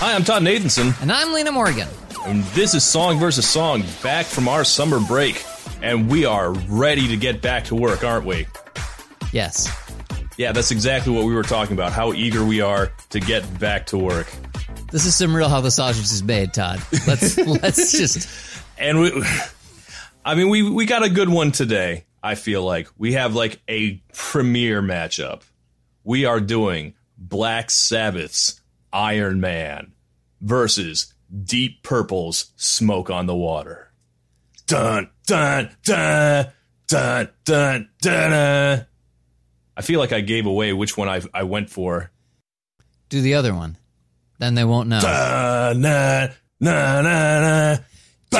Hi, I'm Todd Nathanson, And I'm Lena Morgan. and this is Song versus Song, back from our summer break. And we are ready to get back to work, aren't we? Yes. Yeah, that's exactly what we were talking about, how eager we are to get back to work. This is some real how the sausage is made, Todd. Let's let's just And we, I mean, we, we got a good one today, I feel like. We have like a premier matchup. We are doing Black Sabbath's Iron Man versus Deep Purple's Smoke on the Water. Dun, dun, dun, dun, dun, dun, dun. I feel like I gave away which one I, I went for. do the other one. Then they won't know. Dun, na, na, na, na. I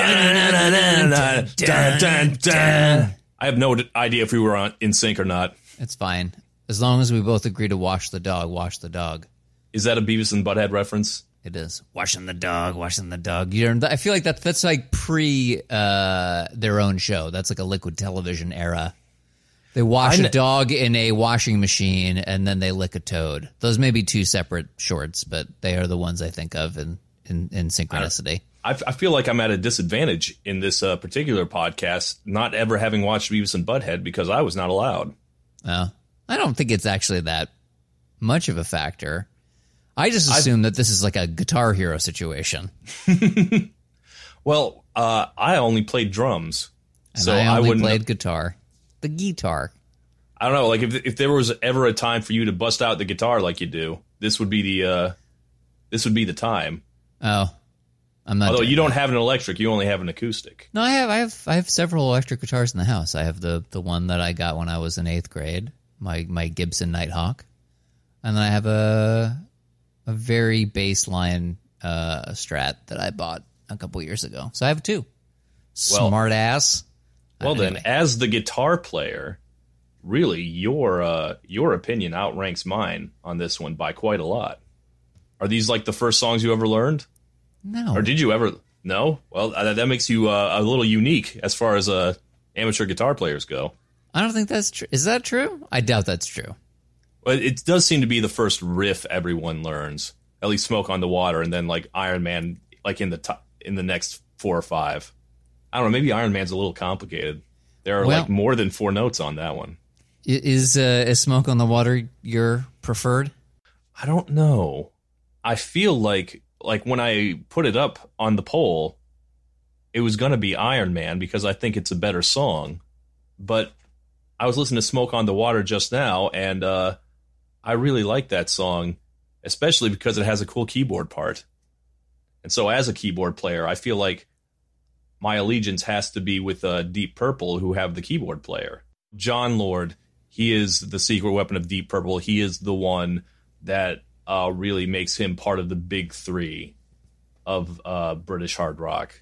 have no idea if we were on in sync or not. It's fine. As long as we both agree to wash the dog, wash the dog. Is that a Beavis and Butthead reference? It is. Washing the dog, washing the dog. You're, I feel like that that's like pre uh, their own show. That's like a liquid television era. They wash a dog in a washing machine and then they lick a toad. Those may be two separate shorts, but they are the ones I think of in, in, in synchronicity. I, I feel like I'm at a disadvantage in this uh, particular podcast, not ever having watched Beavis and Butthead because I was not allowed. Uh, I don't think it's actually that much of a factor. I just assume that this is like a Guitar Hero situation. Well, uh, I only played drums, And so I I, wouldn't. played guitar. The guitar. I don't know. Like if if there was ever a time for you to bust out the guitar like you do, this would be the uh, this would be the time. Oh, I'm not. Although you don't have an electric, you only have an acoustic. No, I have. I have. I have several electric guitars in the house. I have the the one that I got when I was in eighth grade, my my Gibson Nighthawk, and then I have a a very baseline uh, Strat that I bought a couple years ago. So I have two. Well- Smart ass. Well, Anyway. then, as the guitar player, really your uh, your opinion outranks mine on this one by quite a lot. Are these like the first songs you ever learned, No, or did you ever? No. Well, uh, that makes you uh, a little unique as far as uh, amateur guitar players go. I don't think that's true. Is that true? I doubt that's true. But it does seem to be the first riff everyone learns. At least "Smoke on the Water," and then like Iron Man, like in the top, in the next four or five. I don't know. Maybe Iron Man's a little complicated. There are Well- like more than four notes on that one. Is uh, is Smoke on the Water your preferred? I don't know. I feel like like when I put it up on the poll, it was going to be Iron Man because I think it's a better song. But I was listening to Smoke on the Water just now, and uh, I really like that song, especially because it has a cool keyboard part. And so, as a keyboard player, I feel like my allegiance has to be with uh, Deep Purple, who have the keyboard player. Jon Lord, he is the secret weapon of Deep Purple. He is the one that uh, really makes him part of the big three of uh, British hard rock.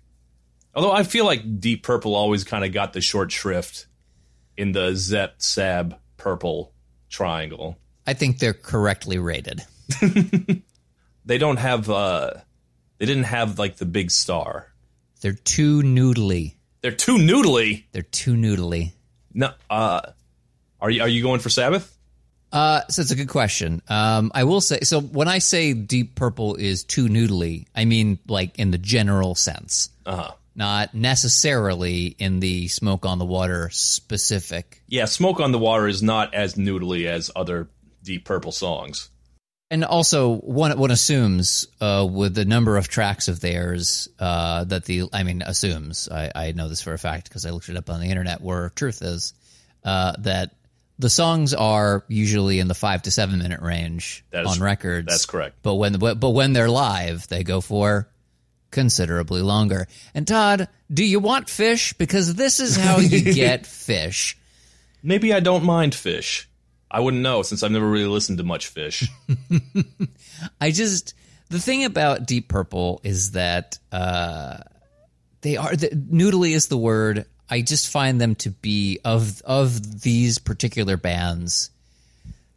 Although I feel like Deep Purple always kind of got the short shrift in the Zep Sab Purple triangle. I think they're correctly rated. They don't have uh they didn't have like the big star. They're too noodly. They're too noodly. They're too noodly. No, uh are you are you going for Sabbath? Uh, so it's a good question. Um, I will say so. When I say Deep Purple is too noodly, I mean like in the general sense, Uh-huh. not necessarily in the Smoke on the Water specific. Yeah, Smoke on the Water is not as noodly as other Deep Purple songs. And also, one one assumes uh, with the number of tracks of theirs uh, that the I mean assumes I, I know this for a fact because I looked it up on the internet where truth is uh, that the songs are usually in the five to seven minute range is- on records. that's correct. But when but when they're live, they go for considerably longer. And Todd, do you want Phish? Because this is how you get Phish. Maybe I don't mind Phish. I wouldn't know since I've never really listened to much Phish. I just the thing about Deep Purple is that uh, they are the, noodly is the word. I just find them to be of of these particular bands.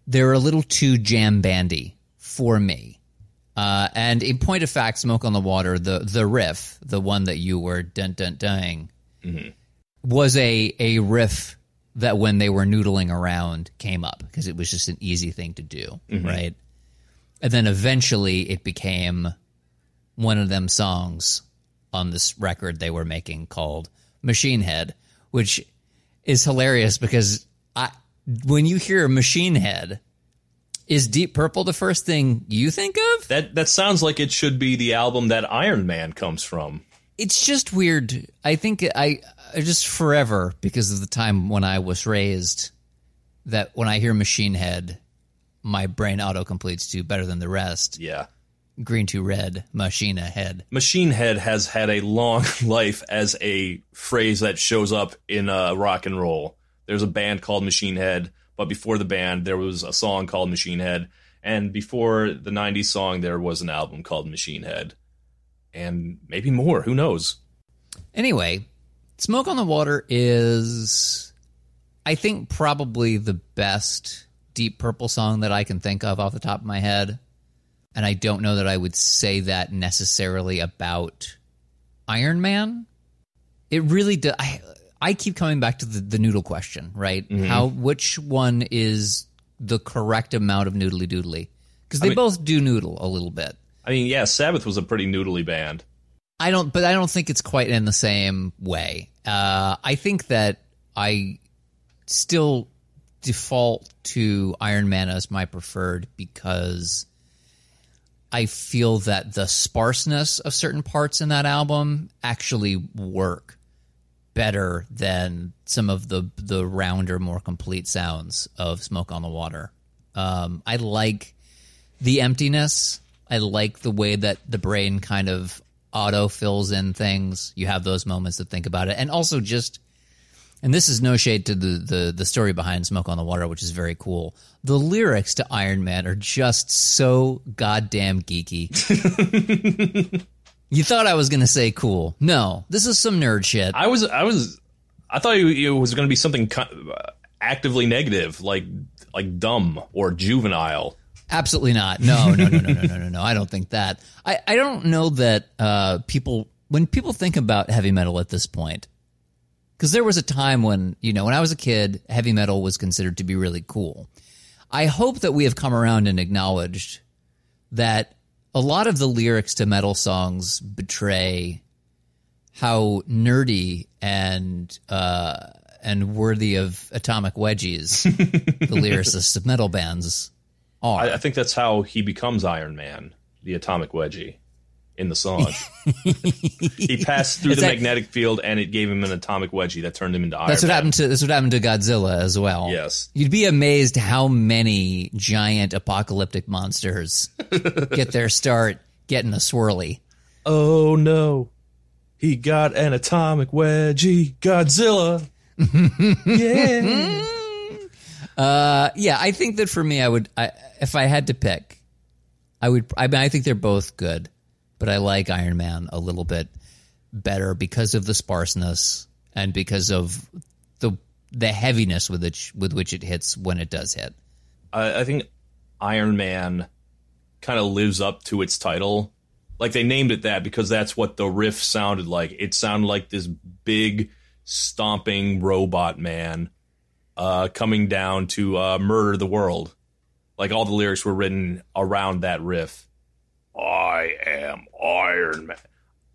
They're a little too jam bandy for me. Uh, and in point of fact, "Smoke on the Water," the the riff, the one that you were dun dun dunning, was a a riff that when they were noodling around came up because it was just an easy thing to do, mm-hmm. right? And then eventually it became one of them songs on this record they were making called Machine Head, which is hilarious because I when you hear Machine Head, is Deep Purple the first thing you think of? That that sounds like it should be the album that Iron Man comes from. It's just weird. I think I, I just forever because of the time when I was raised that when I hear Machine Head, my brain auto completes to better than the rest. Yeah. Green to red, Machine Head. Machine Head has had a long life as a phrase that shows up in uh, rock and roll. There's a band called Machine Head, but before the band, there was a song called Machine Head. And before the 90s song, there was an album called Machine Head. And maybe more. Who knows? Anyway, Smoke on the Water is, I think, probably the best Deep Purple song that I can think of off the top of my head. And I don't know that I would say that necessarily about Iron Man. It really does. I, I keep coming back to the, the noodle question, right? Mm-hmm. How which one is the correct amount of noodly doodly? Because they mean- both do noodle a little bit. I mean, yeah, Sabbath was a pretty noodly band. I don't, but I don't think it's quite in the same way. Uh, I think that I still default to Iron Man as my preferred because I feel that the sparseness of certain parts in that album actually work better than some of the the rounder, more complete sounds of Smoke on the Water. Um, I like the emptiness. I like the way that the brain kind of auto fills in things. You have those moments to think about it, and also just. And this is no shade to the, the the story behind Smoke on the Water, which is very cool. The lyrics to Iron Man are just so goddamn geeky. you thought I was going to say cool. No, this is some nerd shit. I was, I was, I thought it was going to be something actively negative, like like dumb or juvenile. Absolutely not. No, no, no, no, no, no, no, no. I don't think that. I, I don't know that uh, people, when people think about heavy metal at this point, because there was a time when, you know, when I was a kid, heavy metal was considered to be really cool. I hope that we have come around and acknowledged that a lot of the lyrics to metal songs betray how nerdy and uh, and worthy of atomic wedgies the lyricists of metal bands are. I, I think that's how he becomes Iron Man, the atomic wedgie, in the song. he passed through It's the that- magnetic field, and it gave him an atomic wedgie that turned him into Iron That's what Man. happened to that's what happened to Godzilla as well. Yes. You'd be amazed how many giant apocalyptic monsters get their start getting a swirly. Oh no, he got an atomic wedgie, Godzilla. yeah. Uh, yeah, I think that for me, I would, I, if I had to pick, I would. I mean, I think they're both good, but I like Iron Man a little bit better because of the sparseness and because of the the heaviness with which with which it hits when it does hit. I, I think Iron Man kind of lives up to its title. Like they named it that because that's what the riff sounded like. It sounded like this big stomping robot man uh, coming down to uh, murder the world. Like all the lyrics were written around that riff. I am Iron Man.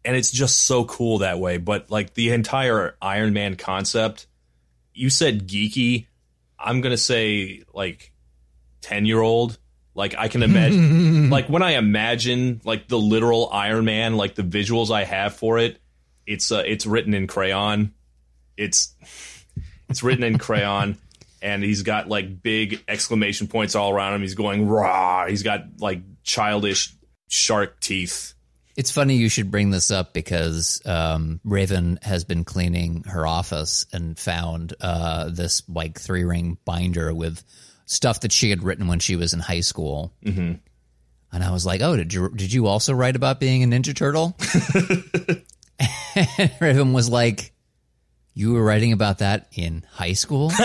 And it's just so cool that way. But like the entire Iron Man concept, you said geeky. I'm going to say like 10 year old. Like I can imagine, like when I imagine like the literal Iron Man, like the visuals I have for it, it's uh, it's written in crayon. It's it's written in crayon, and he's got like big exclamation points all around him. He's going raw. He's got like childish shark teeth. It's funny you should bring this up because um, Raven has been cleaning her office and found uh, this like three ring binder with stuff that she had written when she was in high school. Mm-hmm. And I was like, "Oh, did you did you also write about being a Ninja Turtle?" and Raven was like, "You were writing about that in high school."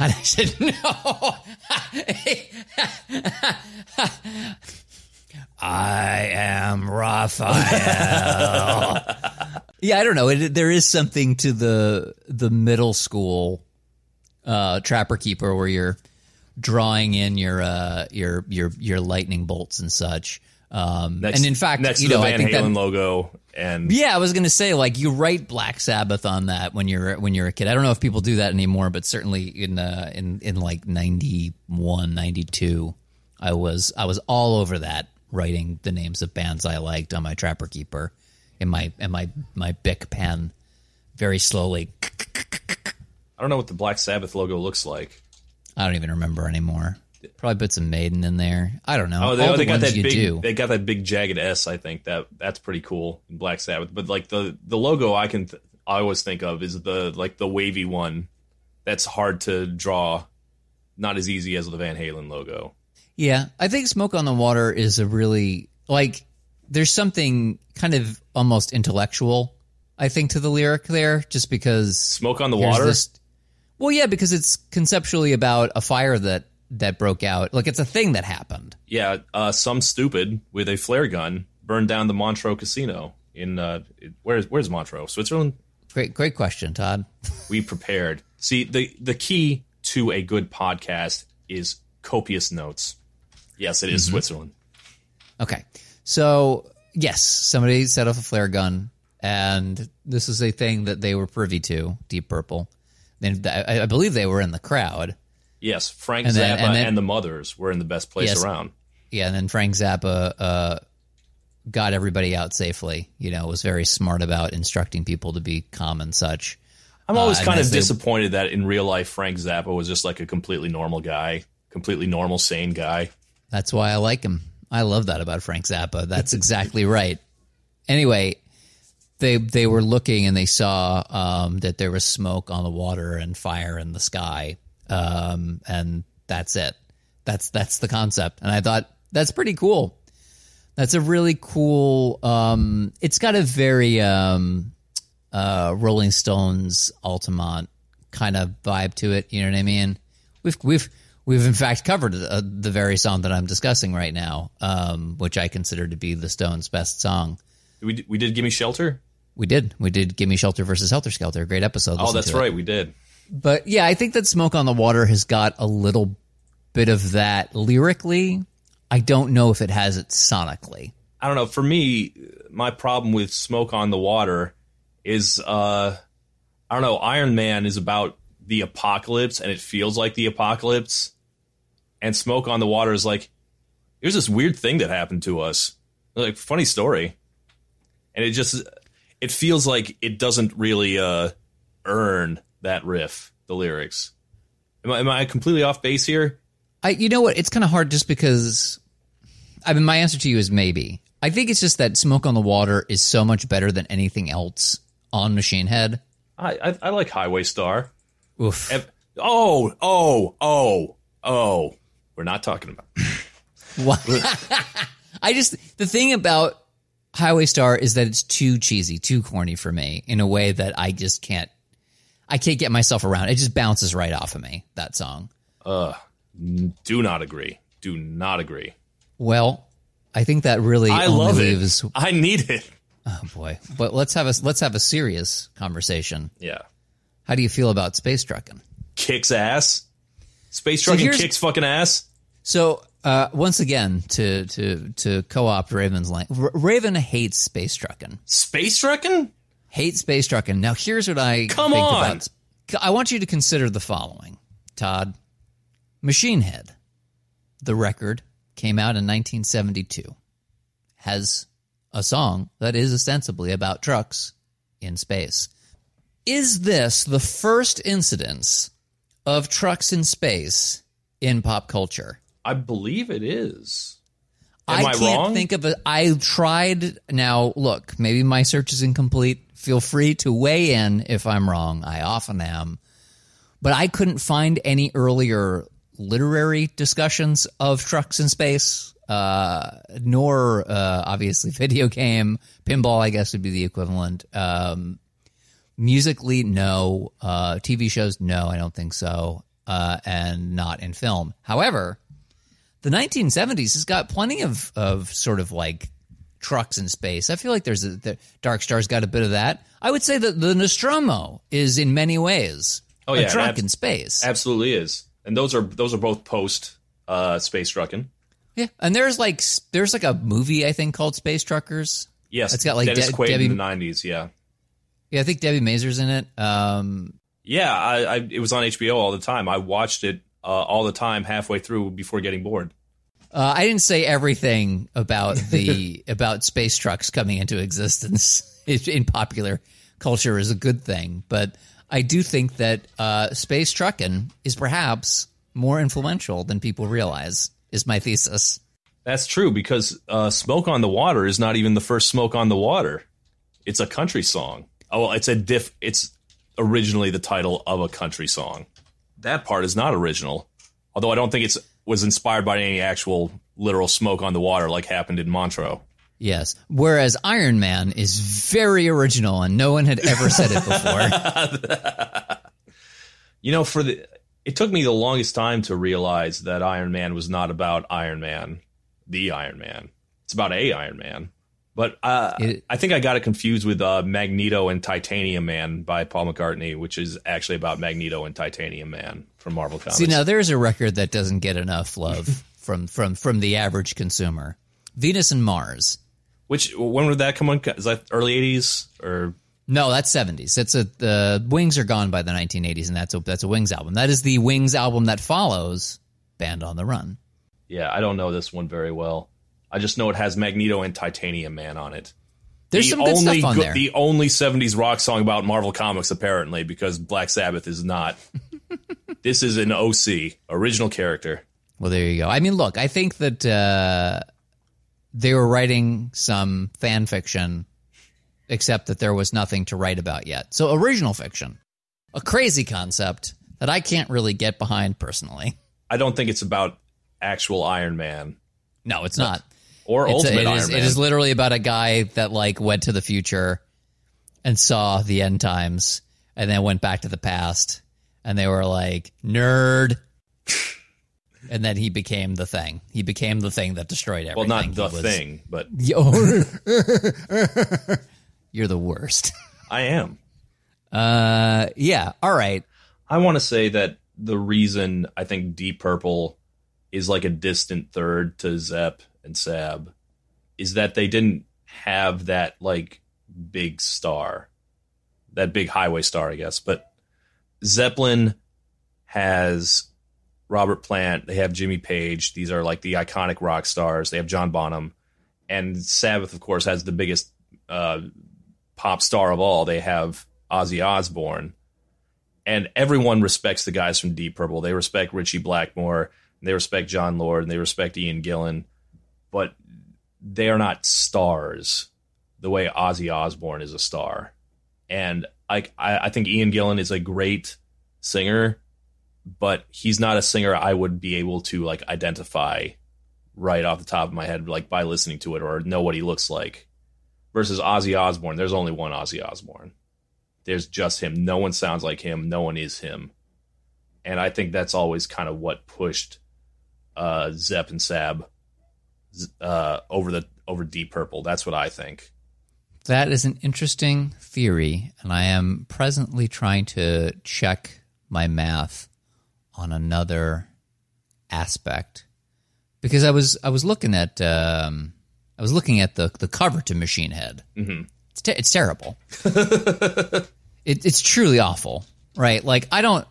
And I said, no. I am Raphael. yeah, I don't know. It, there is something to the the middle school uh, trapper keeper where you're drawing in your uh, your your your lightning bolts and such. Um, Next, and in fact, next you know, the I Van think Halen that logo, and yeah, I was gonna say like you write Black Sabbath on that when you're when you're a kid. I don't know if people do that anymore, but certainly in uh, in in like 91, 92, I was I was all over that writing the names of bands I liked on my Trapper Keeper in my in my my Bic pen, very slowly. I don't know what the Black Sabbath logo looks like. I don't even remember anymore. Probably put some Maiden in there. I don't know. Oh, they, All oh, they the got that big. do. They got that big jagged S. I think that that's pretty cool in Black Sabbath. But like the the logo, I can th- I always think of is the like the wavy one. That's hard to draw. Not as easy as the Van Halen logo. Yeah, I think Smoke on the Water is a really like there's something kind of almost intellectual I think to the lyric there just because Smoke on the water. this- well, yeah, because it's conceptually about a fire that that broke out. Like it's a thing that happened. Yeah, uh, some stupid with a flare gun burned down the Montreux Casino in uh, where's where's Montreux, Switzerland. Great great question, Todd. We prepared. See, the the key to a good podcast is copious notes. Yes, it is Mm-hmm. Switzerland. Okay. So, yes, somebody set off a flare gun, and this is a thing that they were privy to, Deep Purple. Then I, I believe they were in the crowd. Yes, Frank And then- Zappa and then- and the Mothers were in the best place Yes. around. Yeah, and then Frank Zappa uh, got everybody out safely. You know, was very smart about instructing people to be calm and such. I'm always Uh, kind of they- disappointed that in real life Frank Zappa was just like a completely normal guy, completely normal, sane guy. That's why I like him. I love that about Frank Zappa. That's exactly right. Anyway, they they were looking and they saw um, that there was smoke on the water and fire in the sky, um, and that's it. That's that's the concept. And I thought that's pretty cool. That's a really cool. Um, it's got a very um, uh, Rolling Stones Altamont kind of vibe to it. You know what I mean? We've we've we've in fact covered uh, the very song that I'm discussing right now, um, which I consider to be the Stones' best song. We we did Gimme Shelter. We did we did "Gimme Shelter" versus "Helter Skelter," great episode. Oh, Listen that's to it. right, we did. But yeah, I think that "Smoke on the Water" has got a little bit of that lyrically. I don't know if it has it sonically. I don't know. For me, my problem with Smoke on the Water is, uh, I don't know. Iron Man is about the apocalypse, and it feels like the apocalypse. And Smoke on the Water is like, here's this weird thing that happened to us. Like, funny story. And it just, it feels like it doesn't really uh, earn that riff, the lyrics. Am I, am I completely off base here? I, you know what? It's kind of hard just because. I mean, my answer to you is maybe. I think it's just that "Smoke on the Water" is so much better than anything else on Machine Head. I, I, I like Highway Star. Oof. Ev- Oh, oh, oh, oh. We're not talking about. What? I just the thing about Highway Star is that it's too cheesy, too corny for me in a way that I just can't. I can't get myself around. It just bounces right off of me. That song. Do not agree. Do not agree. Well, I think that really I love leaves. it. I need it. Oh boy! But let's have a let's have a serious conversation. Yeah. How do you feel about space trucking? Kicks ass. Space trucking here's- kicks fucking ass. So uh, once again, to to to co-opt Raven's line, R- Raven hates space trucking. Space trucking? Hate space trucking. Now here's what I Come think on. about. I want you to consider the following, Todd. Machine Head, the record came out in 1972, has a song that is ostensibly about trucks in space. Is this the first incidence of trucks in space in pop culture? I believe it is. Am I, can't wrong? think of it. I tried. Now, look, maybe my search is incomplete. Feel free to weigh in if I'm wrong. I often am. But I couldn't find any earlier literary discussions of trucks in space, uh, nor uh, obviously video game. Pinball, I guess, would be the equivalent. Um, musically, no. Uh, TV shows, no, I don't think so. Uh, and not in film. However, the 1970s has got plenty of, of sort of like trucks in space. I feel like there's a the Dark Star's got a bit of that. I would say that the Nostromo is in many ways Oh, yeah, a truck abs- in space. Absolutely is. And those are those are both post uh, space trucking. Yeah, and there's like there's like a movie I think called Space Truckers. Yes, It's got, like, Dennis De- Quaid Debbie- in the nineties. Yeah, Yeah, I think Debi Mazar's in it. Um, yeah. I, I it was on HBO all the time. I watched it uh, all the time, halfway through before getting bored. Uh, I didn't say everything about the about space trucks coming into existence in popular culture is a good thing, but I do think that uh, space trucking is perhaps more influential than people realize. Is my thesis. That's true because uh, "Smoke on the Water" is not even the first "Smoke on the Water." It's a country song. Oh, well, it's a diff. It's originally the title of a country song. That part is not original, although I don't think it's was inspired by any actual literal smoke on the water like happened in Montreux. Yes. Whereas Iron Man is very original and no one had ever said it before. You know, for the it took me the longest time to realize that Iron Man was not about Iron Man, the Iron Man. It's about a Iron Man. But uh, It- I think I got it confused with uh, Magneto and Titanium Man by Paul McCartney, which is actually about Magneto and Titanium Man from Marvel Comics. See, now there's a record that doesn't get enough love from from from the average consumer. Venus and Mars. which when would that come on? Is that early '80s or No, that's 70s. That's a the Wings are gone by the 1980s and that's a that's a Wings album. That is the Wings album that follows Band on the Run. yeah? I don't know this one very well. I just know it has Magneto and Titanium Man on it. There's the some good only stuff on go- there. The only '70s rock song about Marvel Comics, apparently, because Black Sabbath is not. this is an OC original character. Well, there you go. I mean, look, I think that uh, they were writing some fan fiction, except that there was nothing to write about yet. So, original fiction, a crazy concept that I can't really get behind personally. I don't think it's about actual Iron Man No, it's not. Or It's a- Ultimate it is- Man. It is literally about a guy that like went to the future and saw the end times, and then went back to the past, and they were like nerd. And then he became the thing. He became the thing that destroyed everything. well, not the was- thing, but Yo. You're the worst. I am. Uh, yeah. All right. I want to say that the reason I think Deep Purple is like a distant third to Zepp and Sab is that they didn't have that like big star, that big highway star, I guess. But Zeppelin has Robert Plant, they have Jimmy Page. These are like the iconic rock stars. They have John Bonham. And Sabbath, of course, has the biggest uh, pop star of all. They have Ozzy Osbourne and everyone respects the guys from Deep Purple. They respect Ritchie Blackmore, they respect Jon Lord, and they respect Ian Gillan, but they are not stars the way Ozzy Osbourne is a star. And I, I, think Ian Gillan is a great singer, but he's not a singer I would be able to like identify right off the top of my head, like by listening to it or know what he looks like. Versus Ozzy Osbourne, there's only one Ozzy Osbourne there's just him. No one sounds like him. No one is him. And I think that's always kind of what pushed uh, Zepp and Sab uh, over the over Deep Purple. That's what I think. That is an interesting theory, and I am presently trying to check my math on another aspect because I was I was looking at um, I was looking at the the cover to Machine Head. hmm It's te- it's terrible. it, it's truly awful, right? Like I don't.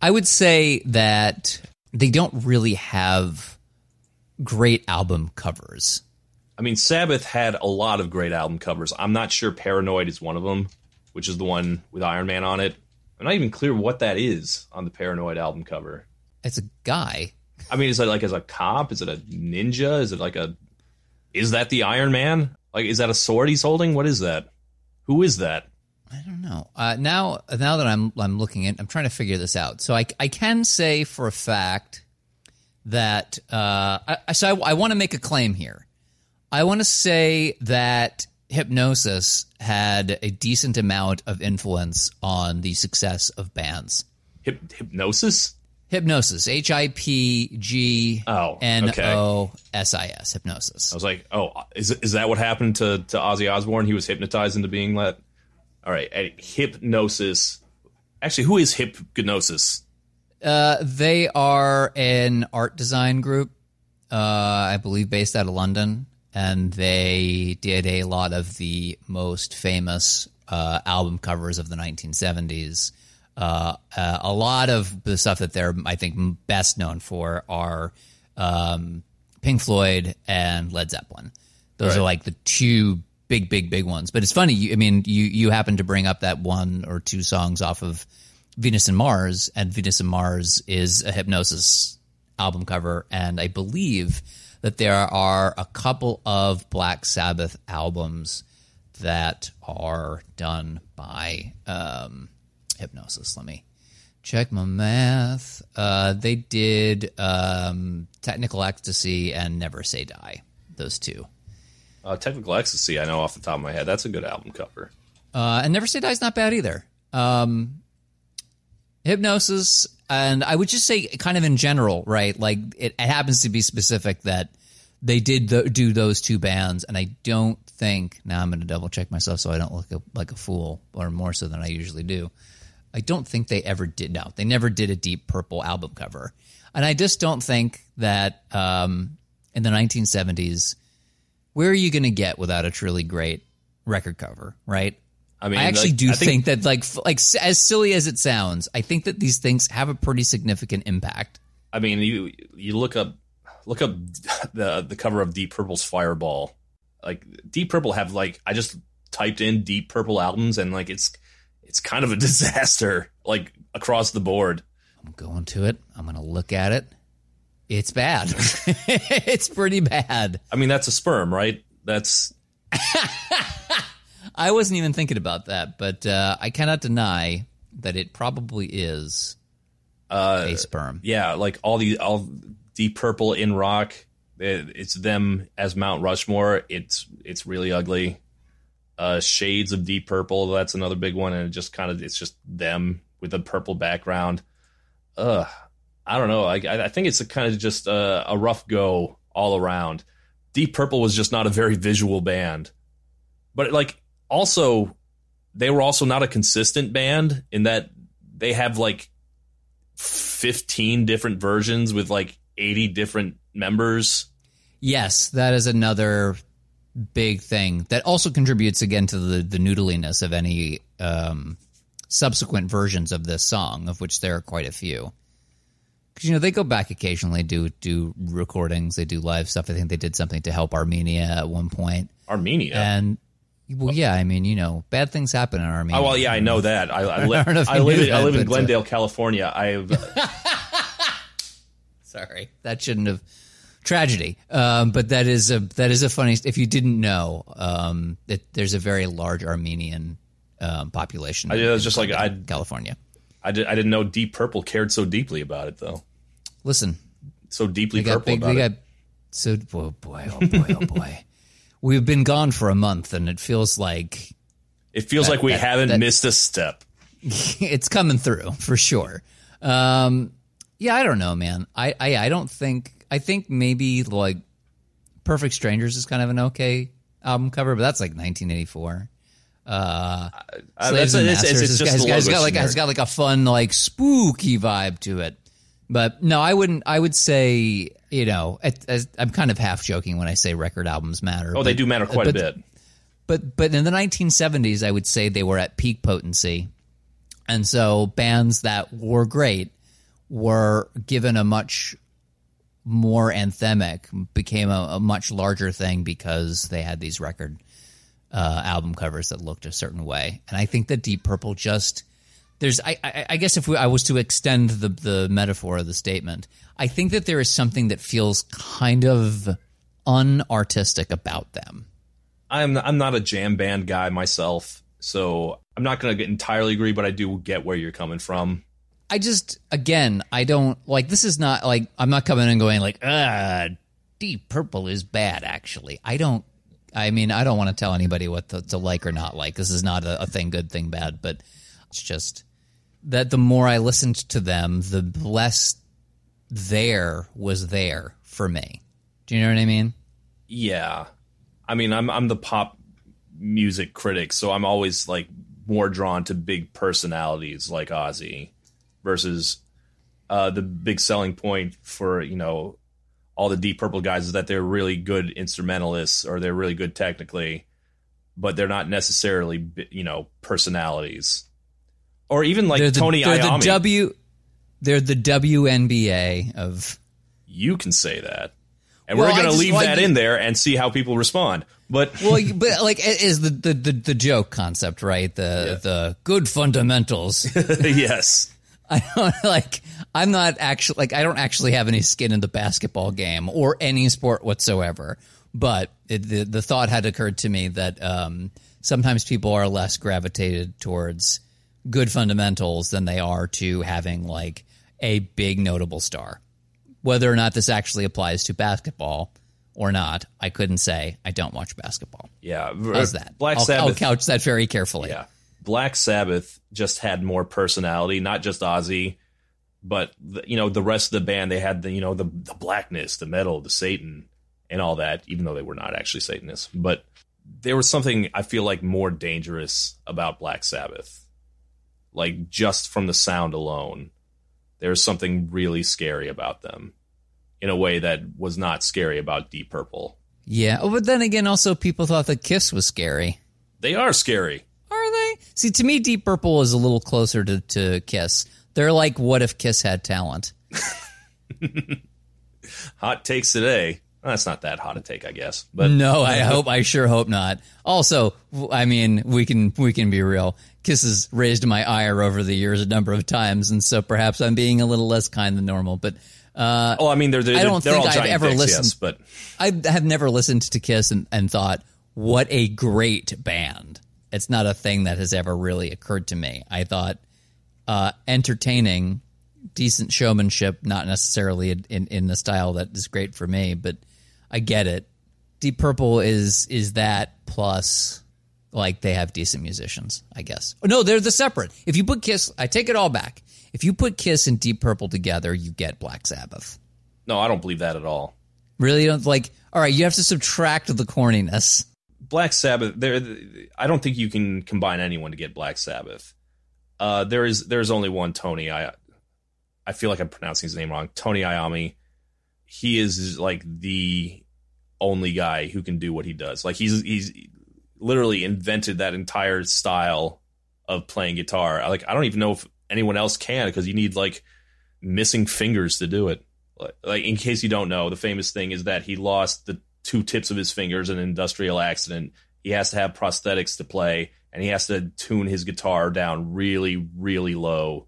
I would say that they don't really have great album covers. I mean, Sabbath had a lot of great album covers. I'm not sure Paranoid is one of them, which is the one with Iron Man on it. I'm not even clear what that is on the Paranoid album cover. It's a guy. I mean, is it like as a cop? Is it a ninja? Is it like a? Is that the Iron Man? Like, is that a sword he's holding? What is that? Who is that? I don't know. Uh, now, now that I'm I'm looking at, I'm trying to figure this out. So I I can say for a fact that uh, I, so I, I want to make a claim here. I want to say that Hipgnosis had a decent amount of influence on the success of bands. Hyp- Hipgnosis? Hipgnosis, H I P G Oh, N. O S I S, Hipgnosis. I was like, oh, is is that what happened to to Ozzy Osbourne? He was hypnotized into being that. All right, Hipgnosis. Actually, who is Hipgnosis? Uh, they are an art design group, uh, I believe, based out of London, and they did a lot of the most famous uh, album covers of the 1970s. Uh, uh, a lot of the stuff that they're, I think, best known for are um, Pink Floyd and Led Zeppelin. Those Right. are like the two big, big, big ones. But it's funny. You, I mean, you you happen to bring up that one or two songs off of Venus and Mars, and Venus and Mars is a Hipgnosis album cover, and I believe that there are a couple of Black Sabbath albums that are done by um, Hipgnosis. Let me check my math. Uh, they did um, Technical Ecstasy and Never Say Die. Those two. Uh, Technical Ecstasy, I know off the top of my head. That's a good album cover. Uh, and Never Say Die is not bad either. Um, Hipgnosis, and I would just say, kind of in general, right? Like it, it happens to be specific that they did th- do those two bands, and I don't think. Now I'm going to double check myself so I don't look a, like a fool, or more so than I usually do. I don't think they ever did. No, they never did a Deep Purple album cover, and I just don't think that um, in the 1970s, where are you going to get without a truly great record cover, right? I mean, I actually like, do I think, that like like as silly as it sounds, I think that these things have a pretty significant impact. I mean, you you look up look up the the cover of Deep Purple's Fireball. Like Deep Purple have like I just typed in Deep Purple albums and like it's it's kind of a disaster like across the board. I'm going to it. I'm going to look at it. It's bad. it's pretty bad. I mean, that's a sperm, right? That's I wasn't even thinking about that, but uh, I cannot deny that it probably is uh a sperm. yeah, like all the all Deep Purple in rock. It, it's them as Mount Rushmore. It's it's really ugly. Uh, Shades of Deep Purple. That's another big one, and it just kind of it's just them with a purple background. Ugh, I don't know. I I I think it's a kind of just a, a rough go all around. Deep Purple was just not a very visual band, but like also they were also not a consistent band in that they have like 15 different versions with like 80 different members. Yes, that is another big thing that also contributes again to the the noodliness of any um, subsequent versions of this song, of which there are quite a few. Because you know they go back occasionally, do do recordings, they do live stuff. I think they did something to help Armenia at one point, Armenia. and well, yeah, I mean, you know, bad things happen in Armenia. oh well, yeah, I know that. I I, li- I I live in, I live in uh, Glendale, California. I've Sorry, that shouldn't have tragedy. Um, but that is a that is a funny. If you didn't know, um, that there's a very large Armenian um, population. I- it was just like I California. I did I didn't know Deep Purple cared so deeply about it though. Listen, So deeply purple big. about it. got so oh boy, oh boy, oh boy. We've been gone for a month, and it feels like It feels like we that- haven't that- missed a step. it's coming through for sure. Um, yeah, I don't know, man. I, I I don't think. I think maybe like Perfect Strangers is kind of an okay album cover, but that's like 1984. Uh, Uh, Slaves that's- and it's- Masters it's has, has, has got like has got like a fun like spooky vibe to it. But no, I wouldn't. I would say you know it, as, I'm kind of half joking when I say record albums matter. Oh, they do matter quite a bit. but but in the 1970s i would say they were at peak potency and so bands that were great were given a much more anthemic became a, a much larger thing because they had these record uh, album covers that looked a certain way and i think that deep purple just there's I, I, I guess if we, I was to extend the the metaphor of the statement, I think that there is something that feels kind of unartistic about them. I'm I'm not a jam band guy myself, so I'm not going to get entirely agree, but I do get where you're coming from. I just again, I don't like this is not like I'm not coming and going like ah deep purple is bad actually. I don't I mean, I don't want to tell anybody what to, to like or not like. This is not a, a thing good thing bad, but it's just that the more I listened to them, the less there was there for me. Do you know what I mean? Yeah, I mean, I'm I'm the pop music critic, so I'm always like more drawn to big personalities like Ozzy versus uh, the big selling point for you know all the Deep Purple guys is that they're really good instrumentalists or they're really good technically, but they're not necessarily you know personalities. Or even like they're the, Tony they're Iommi. the W. They're the WNBA of. you can say that, and Well, we're going to leave like that in there and see how people respond. But Well, but like it is the, the the the joke concept, right? The the good fundamentals. yes, I don't like. I'm not actually like. I don't actually have any skin in the basketball game or any sport whatsoever. But it, the the thought had occurred to me that um, sometimes people are less gravitated towards good fundamentals than they are to having like a big notable star. Whether or not this actually applies to basketball or not, I couldn't say. I don't watch basketball. yeah. How's that? Black I'll, Sabbath. I'll couch that very carefully. Yeah. Black Sabbath just had more personality, not just Ozzy, but the, you know the rest of the band. They had the you know the the blackness, the metal, the Satan, and all that. Even though they were not actually Satanists, but there was something I feel like more dangerous about Black Sabbath. Like just from the sound alone, there's something really scary about them, in a way that was not scary about Deep Purple. Yeah, oh, but then again, also people thought that Kiss was scary. They are scary. Are they? See, to me, Deep Purple is a little closer to, to Kiss. They're like, what if Kiss had talent? Hot takes today. That's not that hot a take, I guess. But No, I hope. I sure hope not. Also, I mean, we can we can be real. Kiss has raised my ire over the years a number of times, and so perhaps I'm being a little less kind than normal. But uh, Oh, I mean, they're, they're, I don't they're think all I've ever dicks, listened- yes, but I have never listened to Kiss and, and thought, what a great band. It's not a thing that has ever really occurred to me. I thought uh, entertaining, decent showmanship, not necessarily in, in the style that is great for me, but I get it. Deep Purple is is that plus like they have decent musicians, I guess. No, they're the separate. If you put Kiss, I take it all back. If you put Kiss and Deep Purple together, you get Black Sabbath. no, I don't believe that at all. Really don't like. All right, you have to subtract the corniness. Black Sabbath, there, I don't think you can combine anyone to get Black Sabbath. Uh, there is there's only one Tony. I I feel like I'm pronouncing his name wrong. Tony Iommi. He is like the only guy who can do what he does. Like he's he's literally invented that entire style of playing guitar. Like I don't even know if anyone else can because you need like missing fingers to do it. Like, in case you don't know, the famous thing is that he lost the two tips of his fingers in an industrial accident. He has to have prosthetics to play, and he has to tune his guitar down really, really low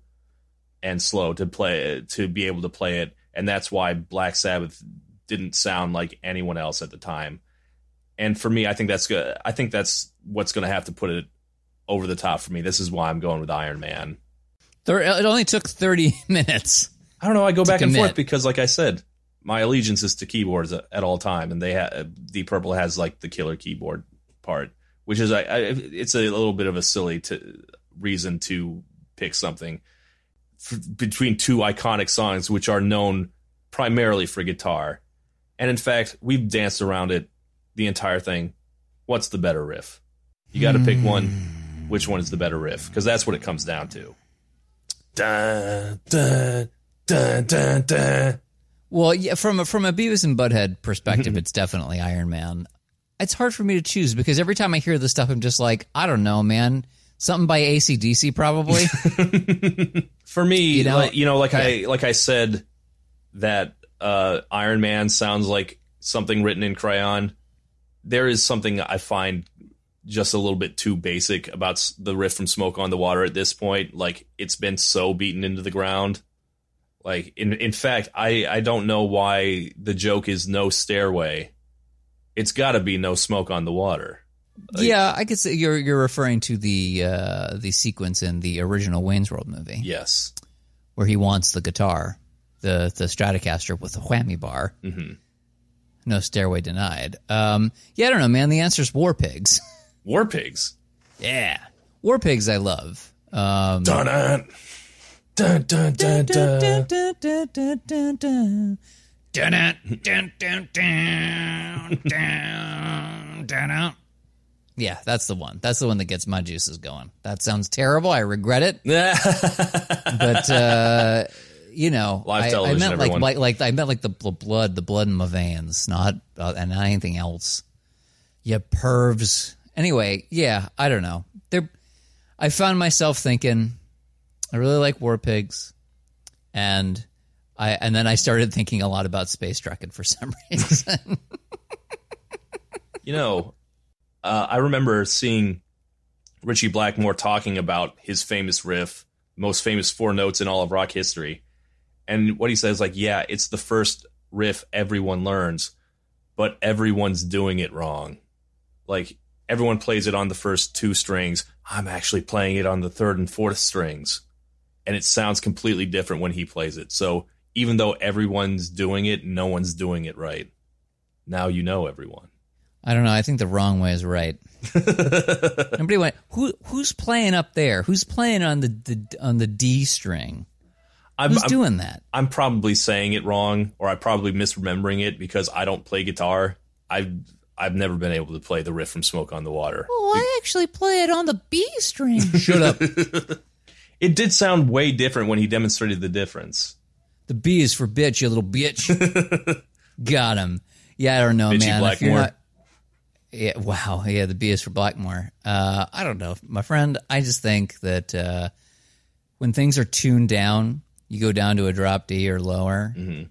and slow to play to be able to play it. And that's why Black Sabbath didn't sound like anyone else at the time. And for me, I think that's good. I think that's what's going to have to put it over the top for me. This is why I'm going with Iron Man. There, it only took 30 minutes. I don't know. I go back and forth because, like I said, my allegiance is to keyboards at, all time, and they ha- Deep Purple has like the killer keyboard part, which is I, I, it's a little bit of a silly to, reason to pick something f- between two iconic songs, which are known primarily for guitar, and in fact, we've danced around it the entire thing. What's the better riff? You got to pick one. Which one is the better riff? Because that's what it comes down to. Dun, dun, dun, dun, dun. Well, yeah, from a, from a Beavis and Butthead perspective, it's definitely Iron Man. It's hard for me to choose because every time I hear this stuff, I'm just like, I don't know, man. Something by ACDC, probably. For me, You you know- know, like, you know, like I like I said that uh, Iron Man sounds like something written in crayon. There is something I find just a little bit too basic about the riff from Smoke on the Water at this point. Like it's been so beaten into the ground. Like in in fact, I I don't know why the joke is no stairway. It's got to be no smoke on the water. yeah, I could say you're you're referring to the uh, the sequence in the original Wayne's World movie Yes. where he wants the guitar, the the Stratocaster with the whammy bar. hmm No stairway denied. Um, yeah, I don't know, man. The answer's War Pigs. War pigs. yeah, War Pigs. I love. Um, Dun dun dun dun dun. Dun, dun, dun, dun, dun, dun, dun, dun. Yeah, that's the one. That's the one that gets my juices going. That sounds terrible. I regret it. But uh, you know, Live I, I meant like, everyone. like like I meant like the bl- blood, the blood in my veins, not uh, and not anything else. Yeah, pervs. Anyway, yeah, I don't know. There, I found myself thinking, I really like War Pigs, and I and then I started thinking a lot about space trucking for some reason. You know, uh, I remember seeing Ritchie Blackmore talking about his famous riff, most famous four notes in all of rock history. And what he says, like, yeah, it's the first riff everyone learns, but everyone's doing it wrong. Like, everyone plays it on the first two strings. I'm actually playing it on the third and fourth strings. And it sounds completely different when he plays it. So even though everyone's doing it, no one's doing it right. Now you know everyone. I don't know. I think the wrong way is right. Nobody went. Who who's playing up there? Who's playing on the, the on the D string? I'm, Who's I'm, doing that? I'm probably saying it wrong, or I'm probably misremembering it because I don't play guitar. I've I've never been able to play the riff from Smoke on the Water. Oh, I actually play it on the B string. Shut up. It did sound way different when he demonstrated the difference. The B is for bitch, you little bitch. Got him. Yeah, I don't know, Bitchy man. Blackmore. not- yeah, wow. Yeah, the B is for Blackmore. Uh, I don't know, my friend. I just think that uh, when things are tuned down, you go down to a drop D or lower. Mm-hmm.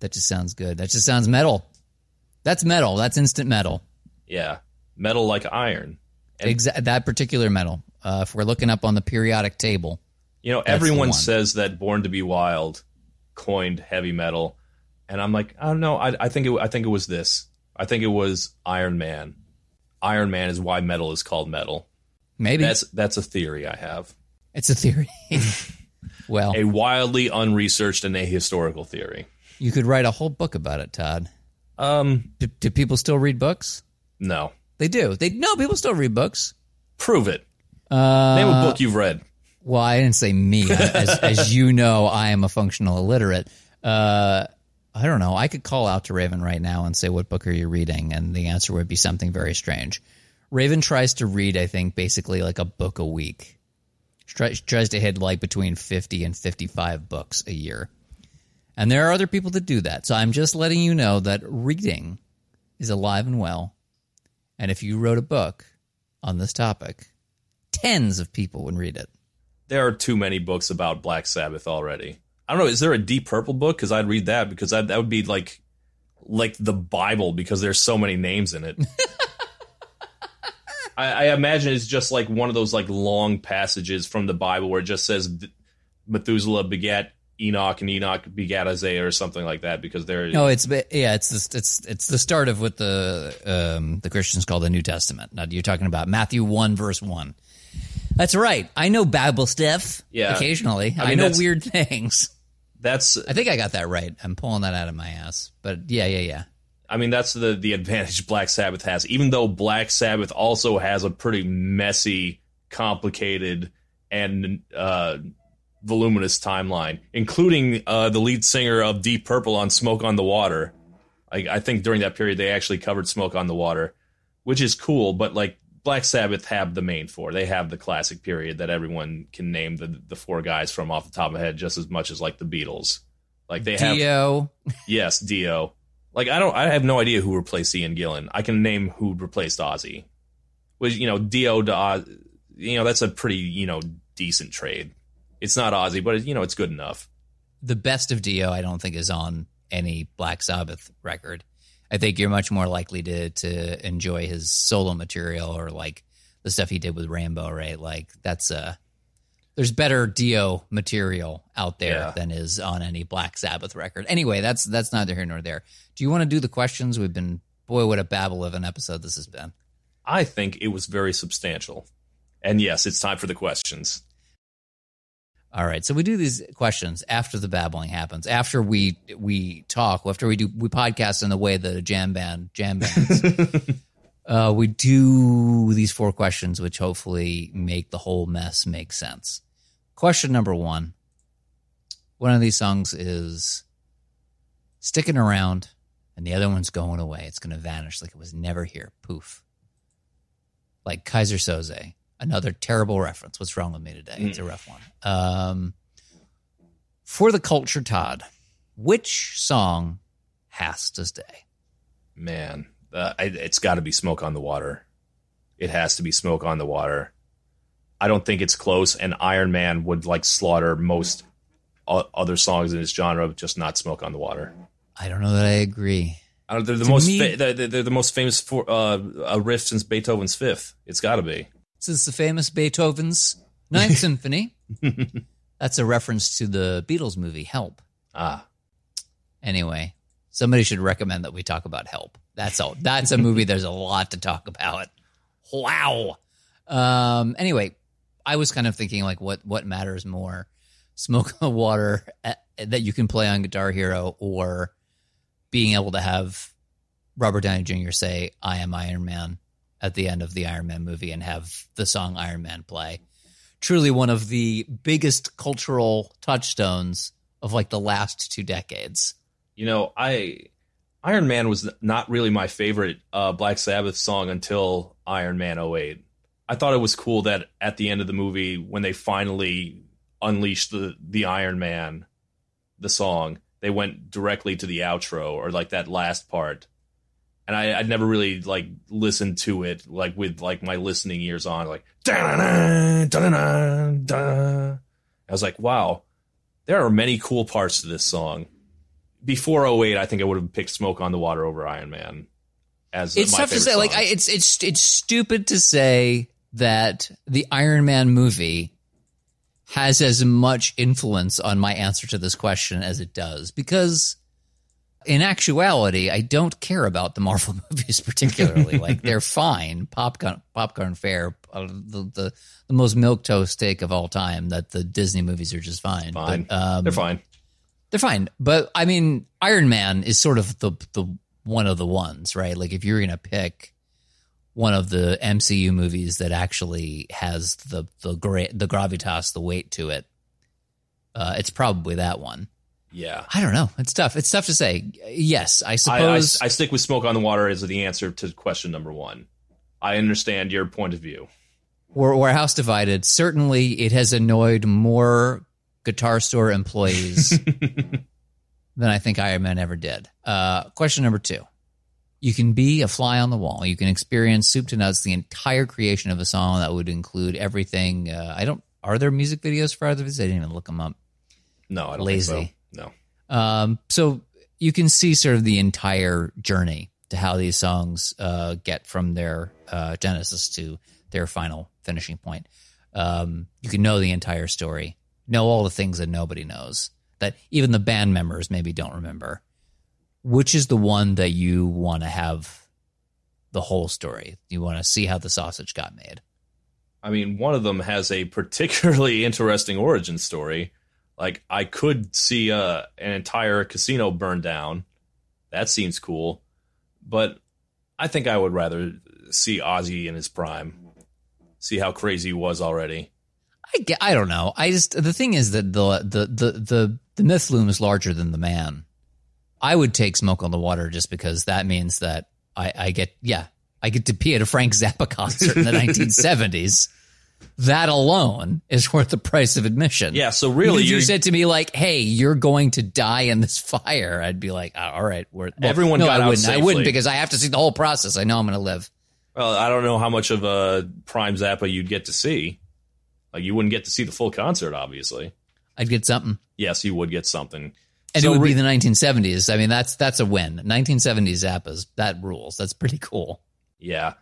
That just sounds good. That just sounds metal. That's metal. That's instant metal. Yeah, metal like iron. And- Exa- that particular metal. Uh, if we're looking up on the periodic table, You know, everyone one. says that Born to Be Wild coined heavy metal, and I'm like, I don't know. I, I think it. I think it was this. I think it was Iron Man. Iron Man is why metal is called metal. maybe That's that's a theory I have. it's a theory. well, A wildly unresearched and ahistorical theory. you could write a whole book about it, Todd. Um, Do, do people still read books? no. They do. They no people still read books. Prove it. Uh, Name a book you've read. well, I didn't say me. as, as you know, I am a functional illiterate. Uh, I don't know. I could call out to Raven right now and say, "What book are you reading?" And the answer would be something very strange. Raven tries to read, I think, basically like a book a week. Tries, tries to hit like between fifty and fifty-five books a year. And there are other people that do that. So I'm just letting you know that reading is alive and well. And if you wrote a book on this topic, tens of people would read it. There are too many books about Black Sabbath already. I don't know. Is there a Deep Purple book? Because I'd read that because that that would be like like the Bible because there's so many names in it. I, I imagine it's just like one of those like long passages from the Bible where it just says Methuselah begat Enoch and Enoch begat Isaiah or something like that because they're No, it's yeah, it's the, it's it's the start of what the um, the Christians call the New Testament. Now you're talking about Matthew one verse one. That's right. I know Bible stuff. Yeah. occasionally I, I know weird things. that's I think I got that right. I'm pulling that out of my ass. But yeah, yeah, yeah. I mean, that's the the advantage Black Sabbath has. Even though Black Sabbath also has a pretty messy, complicated, and uh, voluminous timeline, including uh, the lead singer of Deep Purple on "Smoke on the Water." I, I think during that period they actually covered "Smoke on the Water," which is cool. But like Black Sabbath have the main four. They have the classic period that everyone can name the the four guys from off the top of their head just as much as like the Beatles. Like they have Dio. Yes, Dio. Like I don't, I have no idea who replaced Ian Gillan. I can name who replaced Ozzy. Was you know Dio to you know that's a pretty you know decent trade. It's not Ozzy, but you know it's good enough. the best of Dio, I don't think is on any Black Sabbath record. I think you're much more likely to to enjoy his solo material or like the stuff he did with Rainbow, right? Like that's uh there's better Dio material out there Yeah. than is on any Black Sabbath record. Anyway, that's that's neither here nor there. Do you want to do the questions? We've been boy, what a babble of an episode this has been. I think it was very substantial. And yes, it's time for the questions. All right, so we do these questions after the babbling happens, after we we talk, after we do we podcast in the way that a jam band jam bands. uh, we do these four questions, which hopefully make the whole mess make sense. Question number one: One of these songs is sticking around, and the other one's going away. It's going to vanish like it was never here. Poof. Like Keyser Söze. Another terrible reference. What's wrong with me today? It's a rough one. Um, For the culture, Todd, which song has to stay? Man, uh, I, it's got to be Smoke on the Water. It has to be Smoke on the Water. I don't think it's close, and Iron Man would like slaughter most o- other songs in this genre, just not Smoke on the Water. I don't know that I agree. They're the To most me- fa- they're, they're the most famous for uh, a riff since Beethoven's Fifth. It's got to be. Since the famous Beethoven's Ninth Symphony, that's a reference to the Beatles movie Help. Ah, Anyway, somebody should recommend that we talk about Help. That's all. That's a movie. There's a lot to talk about. Wow. Um. Anyway, I was kind of thinking like, what what matters more, Smoke the Water uh, that you can play on Guitar Hero, or being able to have Robert Downey Jr. say, "I am Iron Man" at the end of the Iron Man movie, and have the song Iron Man play. Truly, one of the biggest cultural touchstones of like the last two decades. you know, I Iron Man was not really my favorite uh, Black Sabbath song until Iron Man 08. I thought it was cool that at the end of the movie, when they finally unleashed the the Iron Man, the song, they went directly to the outro or like that last part. And I, I'd never really like listened to it like with like my listening ears on, like da-da-da, da-da-da, da. I was like, wow, there are many cool parts to this song. Before 08, I think I would have picked Smoke on the Water over Iron Man. As It's tough to say. Like. I, it's it's it's stupid to say that the Iron Man movie has as much influence on my answer to this question as it does because in actuality i don't care about the marvel movies particularly like they're fine popcorn popcorn fare uh, the, the the most milk toast take of all time that the disney movies are just fine fine. but, um, They're fine. They're fine but i mean iron man is sort of the the one of the ones right like if you're gonna pick one of the MCU movies that actually has the the great the gravitas, the weight to it. Uh, it's probably that one. Yeah. I don't know. It's tough. It's tough to say. Yes, I I, I, suppose. I stick with Smoke on the Water as the answer to question number one. I understand your point of view. we're, we're house divided. Certainly, it has annoyed more guitar store employees than I think Iron Man ever did. Uh, question number two. You can be a fly on the wall. You can experience soup to nuts the entire creation of a song that would include everything. Uh, I don't. Are there music videos for other videos? I didn't even look them up. No, I don't Lazy. think so. No. Um, so you can see sort of the entire journey to how these songs uh, get from their uh, genesis to their final finishing point. Um, you can know the entire story, know all the things that nobody knows, that even the band members maybe don't remember. Which is the one that you want to have the whole story? You want to see how the sausage got made. I mean, one of them has a particularly interesting origin story. Like, I could see uh, an entire casino burn down. That seems cool. But I think I would rather see Ozzy in his prime. See how crazy he was already. I, ge- I don't know. I just the thing is that the the the the the myth looms larger than the man. I would take smoke on the water just because that means that I, I get yeah I get to be at a Frank Zappa concert in the 1970s. That alone is worth the price of admission. Yeah, so really, you said to me like, "Hey, you're going to die in this fire," I'd be like, "Ah, "All right." We're, well, Everyone no, got I out wouldn't. I wouldn't because I have to see the whole process. I know I'm going to live. well, I don't know how much of a prime Zappa you'd get to see. Like, you wouldn't get to see the full concert, obviously. I'd get something. Yes, you would get something. And So it would re- be the 1970s. I mean, that's that's a win. 1970s Zappas, that rules. That's pretty cool. Yeah,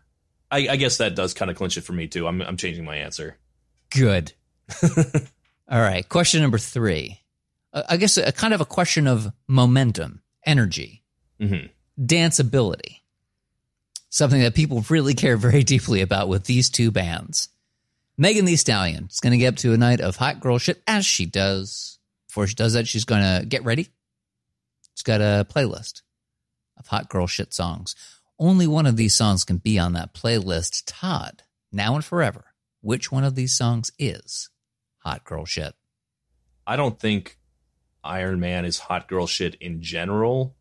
I, I guess that does kind of clinch it for me too. I'm I'm changing my answer. Good. All right. Question number three. Uh, I guess a kind of a question of momentum, energy, hmm danceability. Something that people really care very deeply about with these two bands. Megan Thee Stallion is going to get up to a night of hot girl shit as she does. Before she does that, she's going to get ready. She's got a playlist of hot girl shit songs. Only one of these songs can be on that playlist. Todd, now and forever, which one of these songs is hot girl shit? I don't think Iron Man is hot girl shit in general.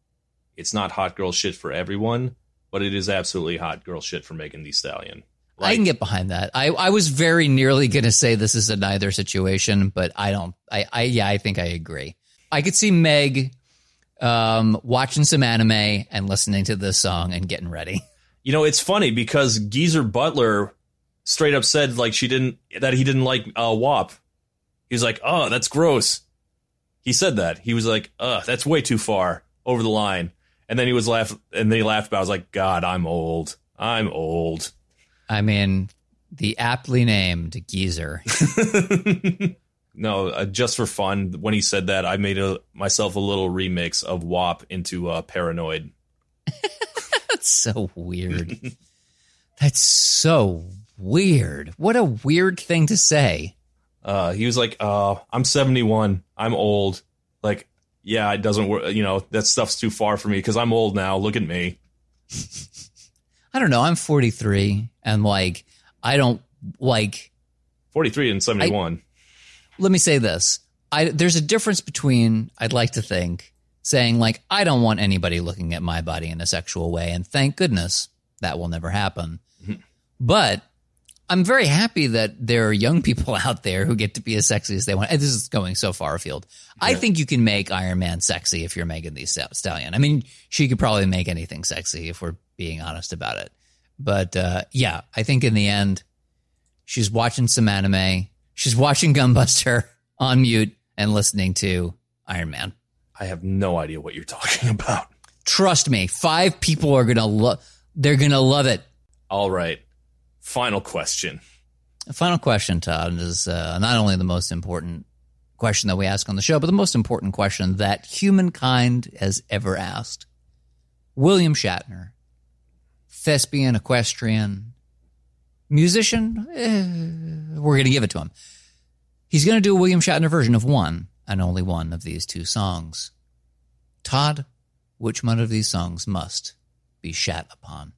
It's not hot girl shit for everyone, but it is absolutely hot girl shit for Megan Thee Stallion. I can get behind that. I, I was very nearly going to say this is a neither situation, but I don't. I, I yeah, I think I agree. I could see Meg um, watching some anime and listening to this song and getting ready. You know, it's funny because Geezer Butler straight up said like she didn't that he didn't like uh, WAP. He was like, "Oh, that's gross." He said that. He was like, "Uh, that's way too far over the line." And then he was laugh and they laughed about. It. I was like, "God, I'm old. I'm old." I mean, the aptly named Geezer. no, uh, just for fun. When he said that, I made a myself a little remix of WAP into uh, Paranoid. That's so weird. That's so weird. What a weird thing to say. Uh, he was like, uh, I'm 71. I'm old. Like, yeah, it doesn't work. You know, that stuff's too far for me because I'm old now. Look at me. I don't know. I'm 43 and like, I don't like 43 and 71. I, let me say this. I, there's a difference between, I'd like to think, saying like I don't want anybody looking at my body in a sexual way and thank goodness that will never happen. Mm-hmm. But I'm very happy that there are young people out there who get to be as sexy as they want. This is going so far afield. Yeah. I think you can make Iron Man sexy if you're Megan Thee Stallion. I mean, she could probably make anything sexy if we're being honest about it. But uh, yeah, I think in the end, she's watching some anime. She's watching Gunbuster on mute and listening to Iron Man. I have no idea what you're talking about. Trust me, five people are gonna love. They're gonna love it. All right. Final question. The final question, Todd, is uh, not only the most important question that we ask on the show, but the most important question that humankind has ever asked. William Shatner, thespian, equestrian, musician, eh, we're going to give it to him. He's going to do a William Shatner version of one and only one of these two songs. Todd, which one of these songs must be shat upon?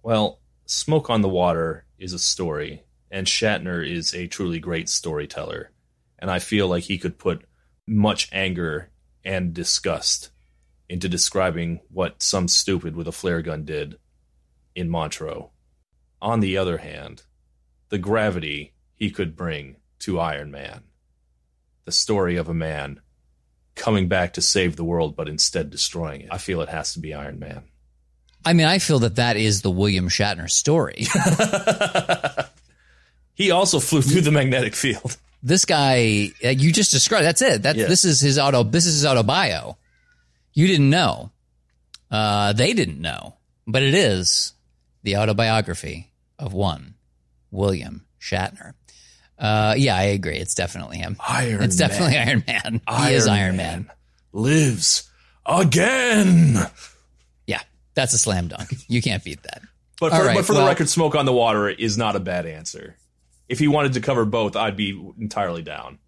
Well, Smoke on the Water is a story, and Shatner is a truly great storyteller. And I feel like he could put much anger and disgust into describing what some stupid with a flare gun did in Montreux. On the other hand, the gravity he could bring to Iron Man the story of a man coming back to save the world, but instead destroying it. I feel it has to be Iron Man. I mean, I feel that that is the William Shatner story. he also flew through the magnetic field. This guy, uh, you just described. That's it. That this is his auto. This is his auto bio. You didn't know. Uh, they didn't know, but it is the autobiography of one William Shatner. Uh, yeah, I agree. It's definitely him. Iron. It's Man. definitely Iron Man. Iron he is Iron Man. Man. Lives again. That's a slam dunk. You can't beat that. but for, right, but for well, the record, "Smoke on the Water" is not a bad answer. If he wanted to cover both, I'd be entirely down.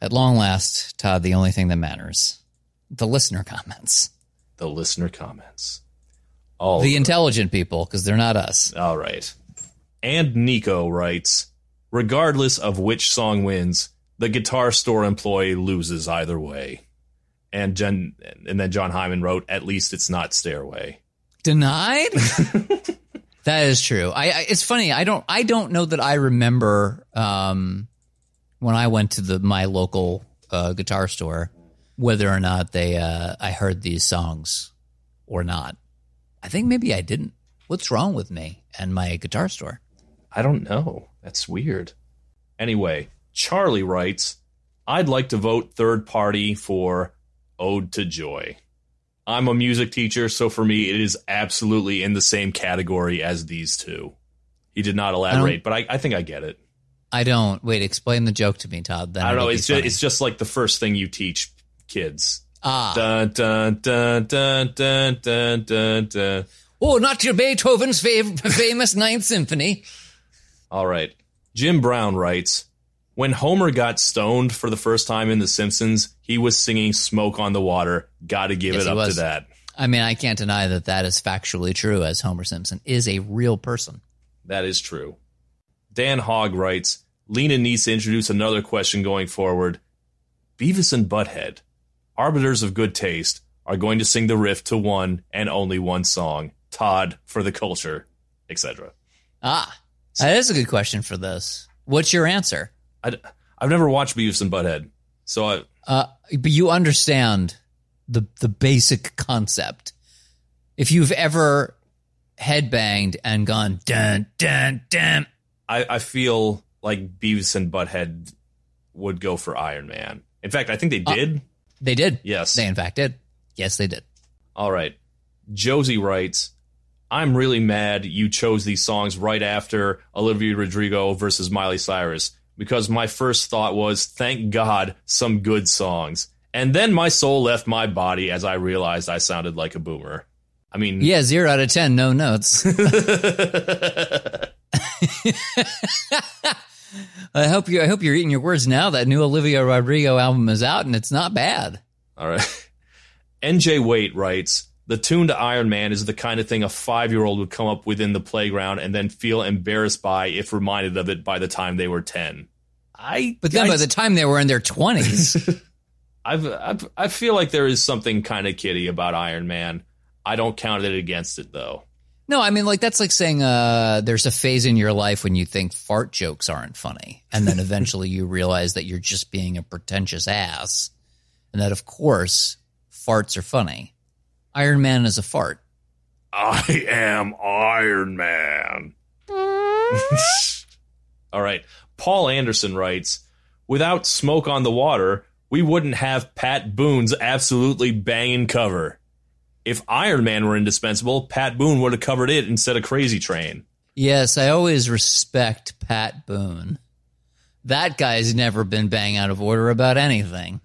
At long last, Todd, the only thing that matters: the listener comments. The listener comments. All the intelligent people, because they're not us. All right. And Nico writes regardless of which song wins, the guitar store employee loses either way. And Jen, and then John Hyman wrote, "At least it's not Stairway." Denied. that is true. I, I, it's funny. I don't. I don't know that I remember um, when I went to the my local uh, guitar store whether or not they uh, I heard these songs or not. I think maybe I didn't. What's wrong with me and my guitar store? I don't know. That's weird. Anyway, Charlie writes, I'd like to vote third party for Ode to Joy. I'm a music teacher, so for me, it is absolutely in the same category as these two. He did not elaborate, I but I, I, think I get it. I don't. Wait, explain the joke to me, Todd. Then I don't know. It's just, it's just like the first thing you teach kids. Ah. Dun, dun, dun, dun, dun, dun, dun, dun. Oh, not your Beethoven's fav- famous Ninth Symphony. All right. Jim Brown writes When Homer got stoned for the first time in The Simpsons, he was singing Smoke on the Water. Gotta give yes, it up to that. I mean, I can't deny that that is factually true, as Homer Simpson is a real person. That is true. Dan Hogg writes Lena needs to introduce another question going forward. Beavis and Butthead, arbiters of good taste, are going to sing the riff to one and only one song Todd for the culture, etc. Ah, That is a good question for this. What's your answer? I, I've never watched Beavis and Butthead, so I, Uh, but you understand the the basic concept. If you've ever headbanged and gone dun dun dun, I, I feel like Beavis and Butthead would go for Iron Man. In fact, I think they did. they did. yes. They in fact did. Yes, they did. All right. Josie writes, I'm really mad you chose these songs right after Olivia Rodrigo versus Miley Cyrus because my first thought was, thank God, some good songs. And then my soul left my body as I realized I sounded like a boomer. I mean, Yeah, zero out of ten, no notes. I hope you. I hope you're eating your words now. That new Olivia Rodrigo album is out, and it's not bad. All right. NJ Waite writes The tune to Iron Man is the kind of thing a five year old would come up with in the playground and then feel embarrassed by if reminded of it by the time they were 10. I, But then I, by the time they were in their twenties, I've, I've, I feel like there is something kind of kiddie about Iron Man. I don't count it against it though. no, I mean like that's like saying uh, there's a phase in your life when you think fart jokes aren't funny, and then eventually you realize that you're just being a pretentious ass, and that of course farts are funny. Iron Man is a fart. I am Iron Man. All right. Paul Anderson writes Without smoke on the water, we wouldn't have Pat Boone's absolutely banging cover. If Iron Man were indispensable, Pat Boone would have covered it instead of Crazy Train. Yes, I always respect Pat Boone. That guy's never been bang out of order about anything.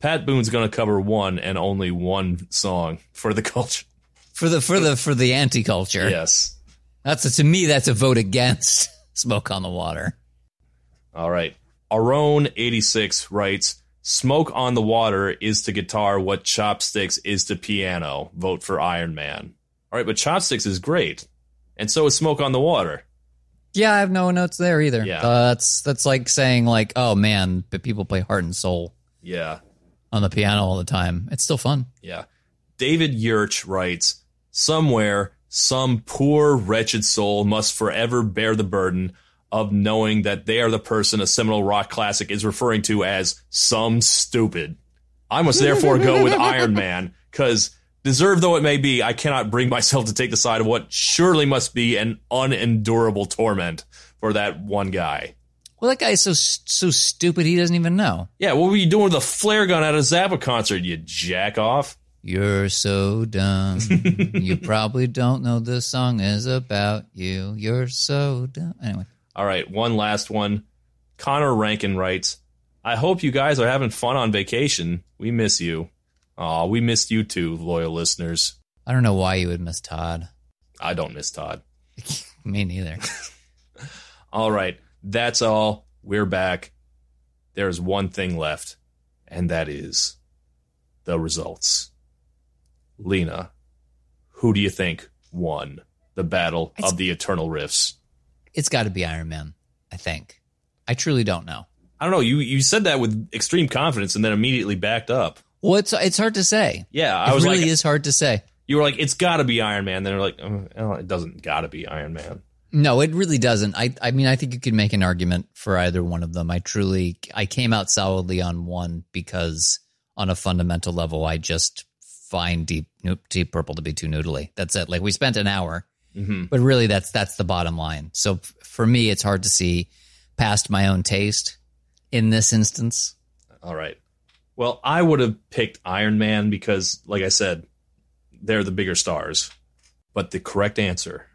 Pat Boone's going to cover one and only one song for the culture. For the for the for the anti culture. Yes. That's a, to me that's a vote against smoke on the water. All right. Arone86 writes Smoke on the Water is to guitar what Chopsticks is to piano. Vote for Iron Man. All right, but Chopsticks is great. And so is Smoke on the Water. Yeah, I have no notes there either. Yeah. Uh, that's that's like saying like, oh man, but people play heart and soul Yeah. On the piano all the time. It's still fun. Yeah. David Yurch writes Somewhere, some poor, wretched soul must forever bear the burden of knowing that they are the person a seminal rock classic is referring to as some stupid. I must therefore go with Iron Man, because deserved though it may be, I cannot bring myself to take the side of what surely must be an unendurable torment for that one guy. Well, that guy's so so stupid he doesn't even know. Yeah, what were you doing with a flare gun at a Zappa concert, you jack off? You're so dumb. you probably don't know this song is about you. You're so dumb. Anyway, All right, one last one. Connor Rankin writes, I hope you guys are having fun on vacation. We miss you. Aw, we missed you too, loyal listeners. I don't know why you would miss Todd. I don't miss Todd. Me neither. All right, that's all. We're back. There's one thing left, and that is the results. Lena, who do you think won the battle It's- of the Eternal Rifts? It's got to be Iron Man. I think. I truly don't know. I don't know. You you said that with extreme confidence and then immediately backed up. Well, it's it's hard to say. Yeah, I it was really like, is hard to say. you were like, it's got to be Iron Man. Then you're like, oh, it doesn't got to be Iron Man. No, it really doesn't. I I mean, I think you could make an argument for either one of them. I truly I came out solidly on one because on a fundamental level, I just find Deep Deep Purple to be too noodly. That's it. Like we spent an hour, hmm but really that's that's the bottom line. So f- for me, it's hard to see past my own taste in this instance. All right. Well, I would have picked Iron Man because, like I said, they're the bigger stars. But the correct answer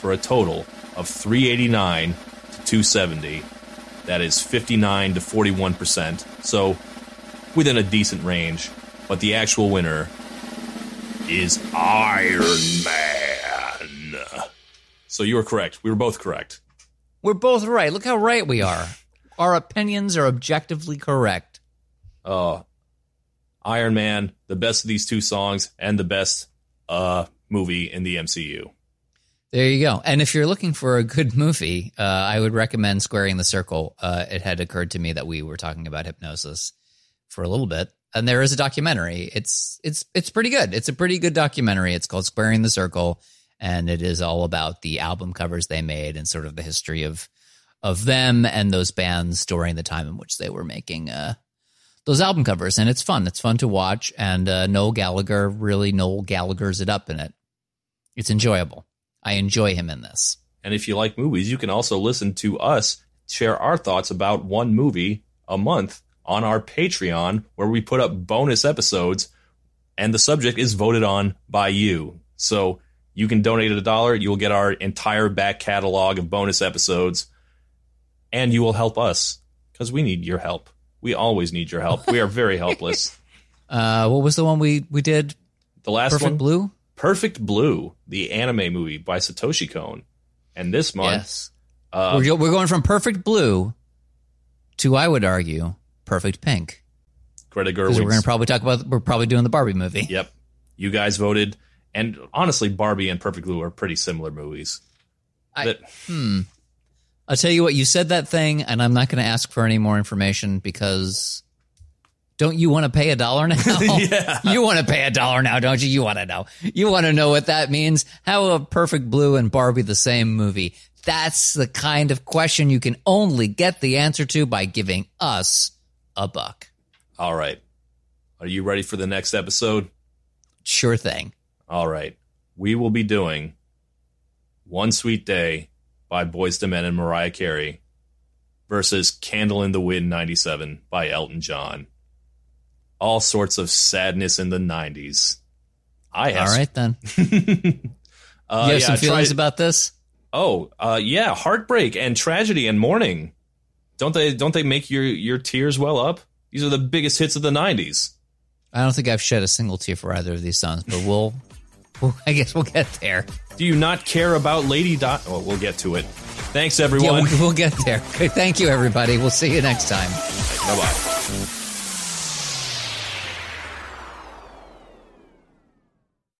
for a total of 389 to 270, that is 59 to 41%. So within a decent range. But the actual winner is Iron Man. So you were correct. We were both correct. We're both right. Look how right we are. Our opinions are objectively correct. uh Iron Man, the best of these two songs, and the best uh movie in the MCU. There you go. And if you're looking for a good movie, uh, I would recommend Squaring the Circle. Uh, it had occurred to me that we were talking about Hipgnosis for a little bit, and there is a documentary. It's it's it's pretty good. It's a pretty good documentary. It's called Squaring the Circle, and it is all about the album covers they made and sort of the history of of them and those bands during the time in which they were making uh, those album covers. And it's fun. It's fun to watch. And uh, Noel Gallagher really Noel Gallagher's it up in it. It's enjoyable. I enjoy him in this. And if you like movies, you can also listen to us share our thoughts about one movie a month on our Patreon, where we put up bonus episodes, and the subject is voted on by you. So you can donate a dollar, you will get our entire back catalog of bonus episodes, and you will help us because we need your help. We always need your help. We are very helpless. Uh, what was the one we we did? The last Perfect one, Blue. Perfect Blue, the anime movie by Satoshi Kon. And this month, Yes. uh, we're, we're going from Perfect Blue to, I would argue, Perfect Pink. Greta Because we're going to probably talk about, we're probably doing the Barbie movie. Yep. You guys voted. And honestly, Barbie and Perfect Blue are pretty similar movies. I- But Hmm. I'll tell you what, you said that thing, and I'm not going to ask for any more information because don't you want to pay a dollar now? Yeah. You want to pay a dollar now, don't you? You want to know. You want to know what that means? How a Perfect Blue and Barbie the same movie? That's the kind of question you can only get the answer to by giving us a buck. all right. Are you ready for the next episode? Sure thing. All right. We will be doing One Sweet Day by Boyz II Men and Mariah Carey versus Candle in the Wind 97 by Elton John. All sorts of sadness in the 90s. I have All right, then. Uh, You have yeah, some feelings about this? Oh, uh, yeah, heartbreak and tragedy and mourning. Don't they? Don't they make your your tears well up? These are the biggest hits of the '90s. I don't think I've shed a single tear for either of these songs, but we'll, we'll I guess we'll get there. Do you not care about Lady Dot? Oh, we'll get to it. Thanks, Yeah, everyone. we'll, we'll get there. Thank you, everybody. We'll see you next time. bye bye.